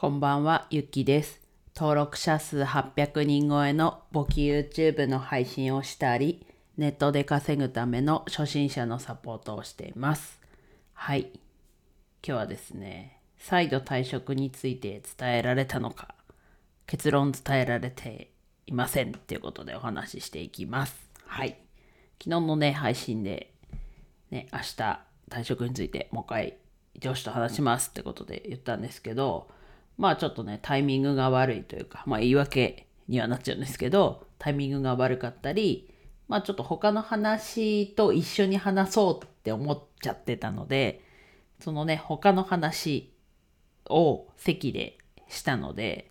こんばんは、ゆきです。登録者数800人超えの簿記 YouTube の配信をしたり、ネットで稼ぐための初心者のサポートをしています。はい。今日はですね、再度退職について伝えられたのか、結論伝えられていませんっていうことでお話ししていきます。はい。昨日のね、配信で、ね、明日退職についてもう一回上司と話しますってことで言ったんですけど、まあちょっとね、タイミングが悪いというか、まあ言い訳にはなっちゃうんですけど、タイミングが悪かったり、まあちょっと他の話と一緒に話そうって思っちゃってたので、そのね、他の話を席でしたので、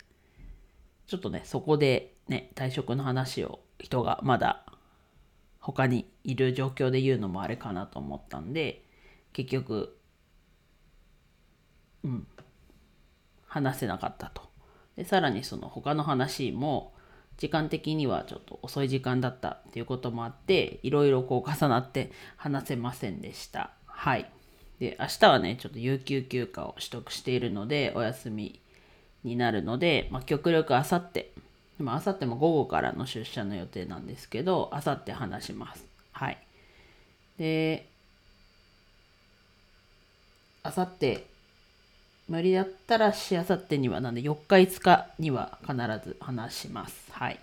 ちょっとね、そこでね、退職の話を人がまだ他にいる状況で言うのもあれかなと思ったんで、結局、うん、話せなかったと。で、さらにその他の話も、時間的にはちょっと遅い時間だったっていうこともあって、いろいろこう重なって話せませんでした。はい。で、明日はね、ちょっと有給休暇を取得しているので、お休みになるので、まあ、極力あさって、まあ、あさっても午後からの出社の予定なんですけど、あさって話します。はい。で、あさって、無理だったらしあさってには、なんで4日5日には必ず話します。はい。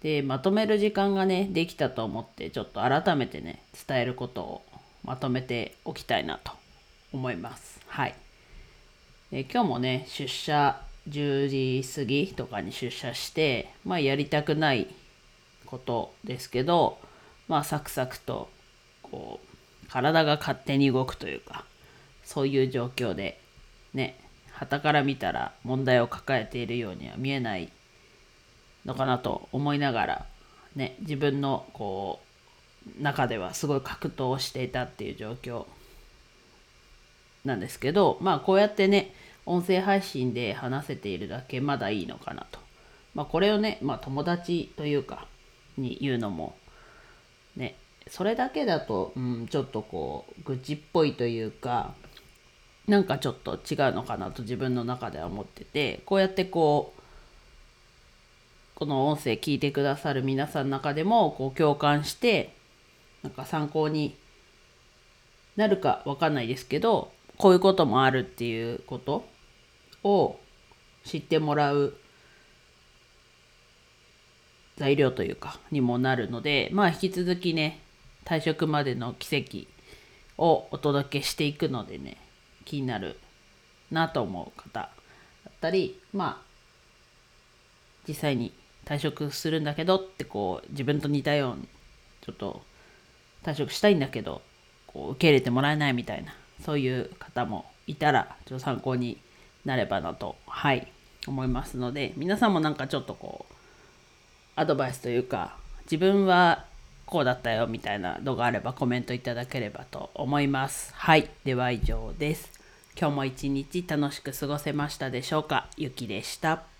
で、まとめる時間がね、できたと思って、ちょっと改めてね、伝えることをまとめておきたいなと思います。はい。で今日もね、出社10時過ぎとかに出社して、まあやりたくないことですけど、まあサクサクと、こう、体が勝手に動くというか、そういう状況で、ね、傍から見たら問題を抱えているようには見えないのかなと思いながら、ね、自分のこう中ではすごい格闘をしていたっていう状況なんですけどまあこうやってね音声配信で話せているだけまだいいのかなと。まあこれをね、まあ友達というかに言うのもねそれだけだと、うん、ちょっとこう愚痴っぽいというかなんかちょっと違うのかなと自分の中では思っててこうやってこうこの音声聞いてくださる皆さんの中でもこう共感してなんか参考になるかわかんないですけどこういうこともあるっていうことを知ってもらう材料というかにもなるのでまあ引き続きね退職までの奇跡をお届けしていくのでね気になるなと思う方だったりまあ実際に退職するんだけどってこう自分と似たようにちょっと退職したいんだけどこう受け入れてもらえないみたいなそういう方もいたらちょっと参考になればなとはい思いますので皆さんもなんかちょっとこうアドバイスというか自分はこうだったよみたいなのがあればコメントいただければと思います。はい。では以上です。今日も一日楽しく過ごせましたでしょうか？ゆきでした。